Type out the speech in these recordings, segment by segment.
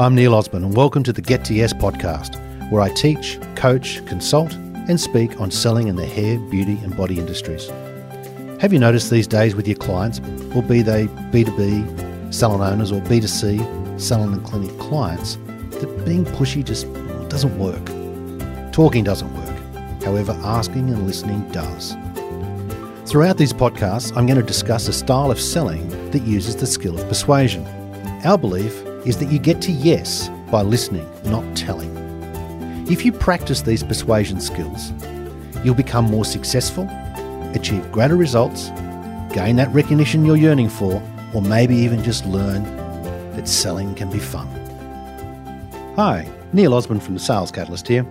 I'm Neil Osborne, and welcome to the Get to Yes podcast, where I teach, coach, consult, and speak on selling in the hair, beauty, and body industries. Have you noticed these days with your clients, or be they B2B salon owners or B2C salon and clinic clients, that being pushy just doesn't work? Talking doesn't work. However, asking and listening does. Throughout these podcasts, I'm going to discuss a style of selling that uses the skill of persuasion. Our belief is that you get to yes by listening, not telling. If you practice these persuasion skills, you'll become more successful, achieve greater results, gain that recognition you're yearning for, or maybe even just learn that selling can be fun. Hi, Neil Osborne from the Sales Catalyst here.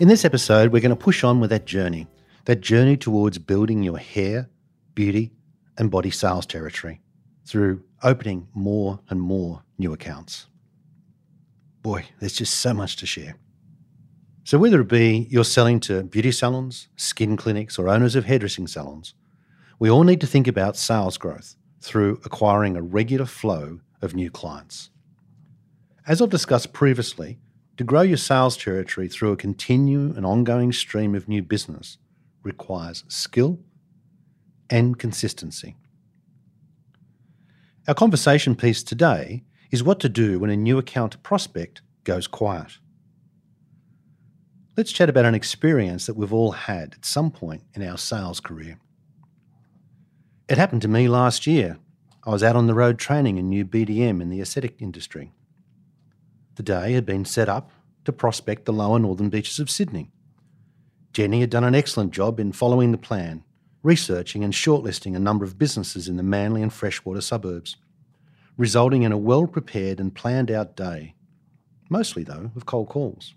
In this episode, we're going to push on with that journey, that journey towards building your hair, beauty, and body sales territory through opening more and more new accounts. Boy, there's just so much to share. So, whether it be you're selling to beauty salons, skin clinics, or owners of hairdressing salons, we all need to think about sales growth through acquiring a regular flow of new clients. As I've discussed previously, to grow your sales territory through a continued and ongoing stream of new business requires skill and consistency. Our conversation piece today is what to do when a new account prospect goes quiet. Let's chat about an experience that we've all had at some point in our sales career. It happened to me last year. I was out on the road training a new BDM in the aesthetic industry. The day had been set up to prospect the lower northern beaches of Sydney. Jenny had done an excellent job in following the plan, researching and shortlisting a number of businesses in the Manly and Freshwater suburbs resulting in a well prepared and planned out day, mostly, though, of cold calls.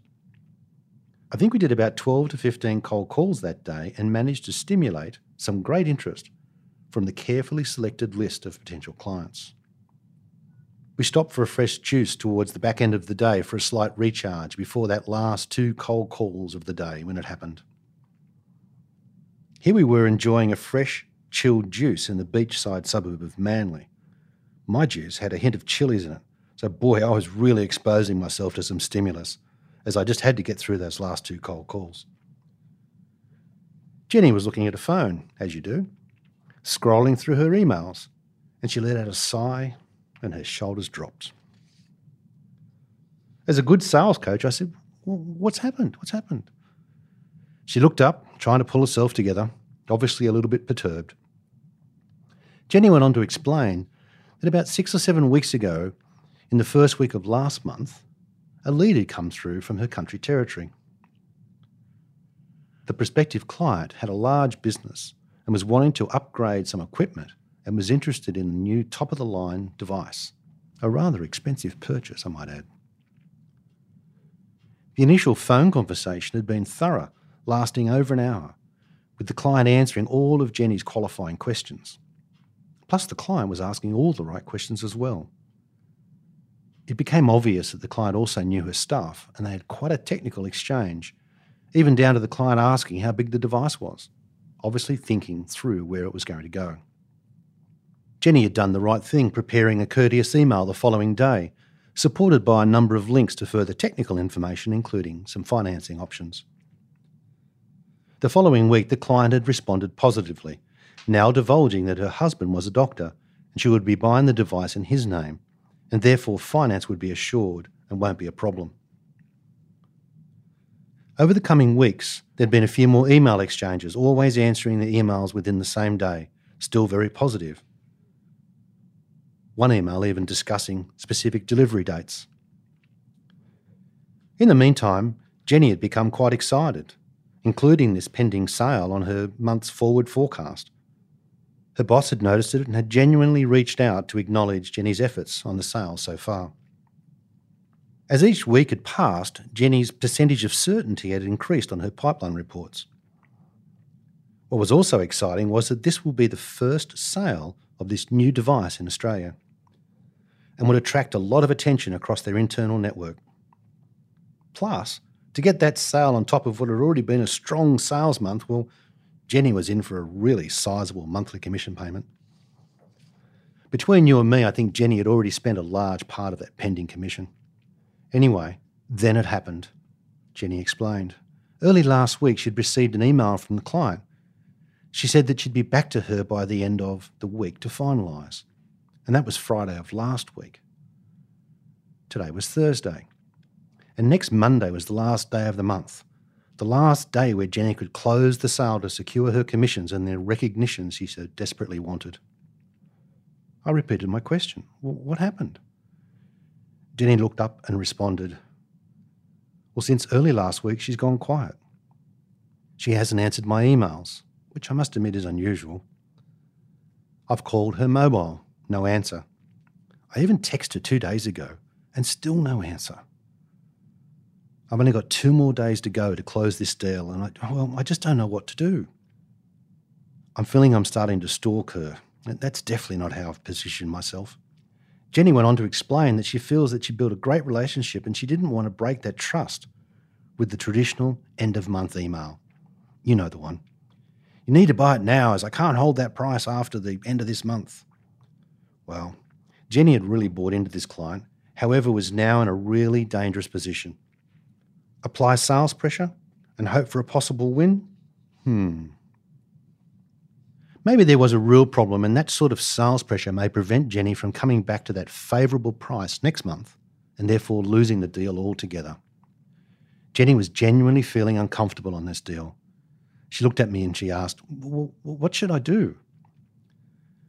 I think we did about 12 to 15 cold calls that day and managed to stimulate some great interest from the carefully selected list of potential clients. We stopped for a fresh juice towards the back end of the day for a slight recharge before that last two cold calls of the day when it happened. Here we were enjoying a fresh, chilled juice in the beachside suburb of Manly, my juice had a hint of chilies in it, so boy, I was really exposing myself to some stimulus, as I just had to get through those last two cold calls. Jenny was looking at her phone, as you do, scrolling through her emails, and she let out a sigh and her shoulders dropped. As a good sales coach, I said, well, What's happened? What's happened? She looked up, trying to pull herself together, obviously a little bit perturbed. Jenny went on to explain that about six or seven weeks ago, in the first week of last month, a lead had come through from her country territory. The prospective client had a large business and was wanting to upgrade some equipment and was interested in a new top of the line device, a rather expensive purchase, I might add. The initial phone conversation had been thorough, lasting over an hour, with the client answering all of Jenny's qualifying questions. Plus, the client was asking all the right questions as well. It became obvious that the client also knew her stuff, and they had quite a technical exchange, even down to the client asking how big the device was, obviously thinking through where it was going to go. Jenny had done the right thing, preparing a courteous email the following day, supported by a number of links to further technical information, including some financing options. The following week, the client had responded positively now divulging that her husband was a doctor and she would be buying the device in his name, and therefore finance would be assured and won't be a problem. Over the coming weeks, there'd been a few more email exchanges, always answering the emails within the same day, still very positive. One email even discussing specific delivery dates. In the meantime, Jenny had become quite excited, including this pending sale on her month's forward forecast. Her boss had noticed it and had genuinely reached out to acknowledge Jenny's efforts on the sale so far. As each week had passed, Jenny's percentage of certainty had increased on her pipeline reports. What was also exciting was that this will be the first sale of this new device in Australia and would attract a lot of attention across their internal network. Plus, to get that sale on top of what had already been a strong sales month, well, Jenny was in for a really sizable monthly commission payment. Between you and me, I think Jenny had already spent a large part of that pending commission. Anyway, then it happened, Jenny explained. Early last week, she'd received an email from the client. She said that she'd be back to her by the end of the week to finalise, and that was Friday of last week. Today was Thursday, and next Monday was the last day of the month, the last day where Jenny could close the sale to secure her commissions and the recognition she so desperately wanted. I repeated my question What happened? Jenny looked up and responded, Well, since early last week, she's gone quiet. She hasn't answered my emails, which I must admit is unusual. I've called her mobile, no answer. I even texted her two days ago, and still no answer. I've only got two more days to go to close this deal, and I, well, I just don't know what to do. I'm feeling I'm starting to stalk her. That's definitely not how I've positioned myself. Jenny went on to explain that she feels that she built a great relationship and she didn't want to break that trust with the traditional end of month email. You know the one. You need to buy it now as I can't hold that price after the end of this month. Well, Jenny had really bought into this client, however, was now in a really dangerous position. Apply sales pressure and hope for a possible win? Hmm. Maybe there was a real problem, and that sort of sales pressure may prevent Jenny from coming back to that favourable price next month and therefore losing the deal altogether. Jenny was genuinely feeling uncomfortable on this deal. She looked at me and she asked, What should I do?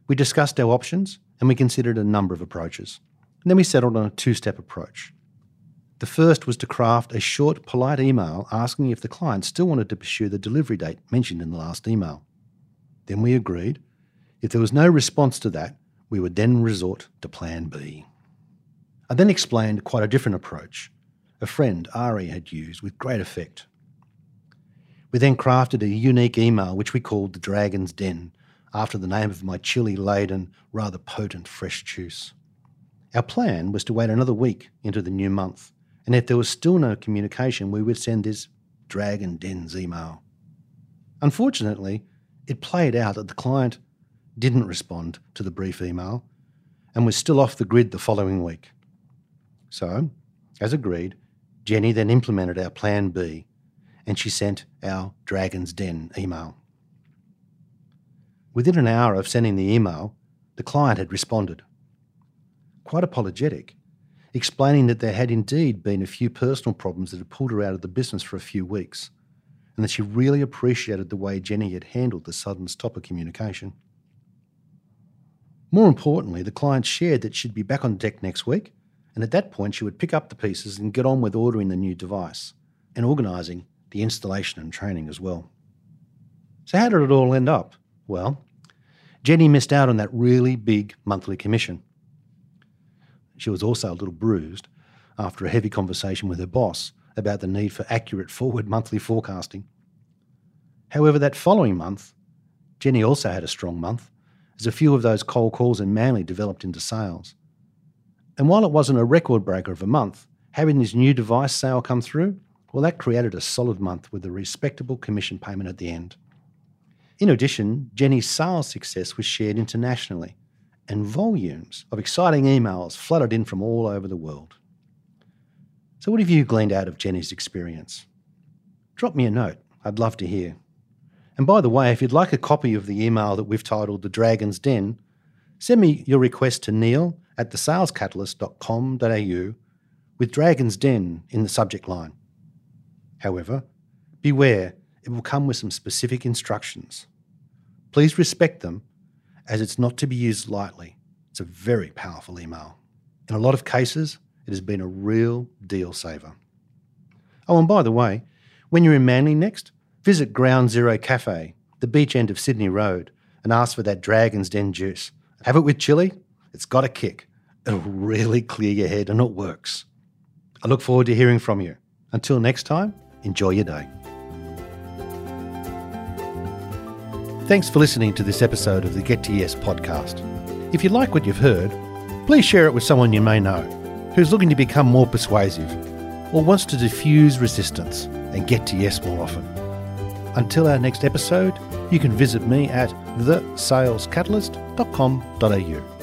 We discussed our options and we considered a number of approaches. And then we settled on a two step approach. The first was to craft a short, polite email asking if the client still wanted to pursue the delivery date mentioned in the last email. Then we agreed. If there was no response to that, we would then resort to Plan B. I then explained quite a different approach a friend, Ari, had used with great effect. We then crafted a unique email which we called the Dragon's Den, after the name of my chili laden, rather potent fresh juice. Our plan was to wait another week into the new month, and if there was still no communication, we would send this Dragon's Den email. Unfortunately, it played out that the client didn't respond to the brief email and was still off the grid the following week. So, as agreed, Jenny then implemented our plan B and she sent our Dragon's Den email. Within an hour of sending the email, the client had responded. Quite apologetic, explaining that there had indeed been a few personal problems that had pulled her out of the business for a few weeks and that she really appreciated the way Jenny had handled the sudden stop of communication. More importantly, the client shared that she'd be back on deck next week, and at that point she would pick up the pieces and get on with ordering the new device and organising the installation and training as well. So, how did it all end up? Well, Jenny missed out on that really big monthly commission. She was also a little bruised after a heavy conversation with her boss about the need for accurate forward monthly forecasting. However, that following month, Jenny also had a strong month, as a few of those cold calls in Manly developed into sales. And while it wasn't a record breaker of a month, having this new device sale come through, well, that created a solid month with a respectable commission payment at the end. In addition, Jenny's sales success was shared internationally, and volumes of exciting emails flooded in from all over the world. So, what have you gleaned out of Jenny's experience? Drop me a note. I'd love to hear. And by the way, if you'd like a copy of the email that we've titled The Dragon's Den, send me your request to neil at thesalescatalyst.com.au with Dragon's Den in the subject line. However, beware, it will come with some specific instructions. Please respect them as it's not to be used lightly. It's a very powerful email. In a lot of cases, it has been a real deal saver. Oh, and by the way, when you're in Manly next, visit Ground Zero Cafe, the beach end of Sydney Road, and ask for that Dragon's Den juice. Have it with chili, it's got a kick. It'll really clear your head and it works. I look forward to hearing from you. Until next time, enjoy your day. Thanks for listening to this episode of the Get to Yes podcast. If you like what you've heard, please share it with someone you may know who's looking to become more persuasive or wants to diffuse resistance and get to yes more often. Until our next episode, you can visit me at thesalescatalyst.com.au.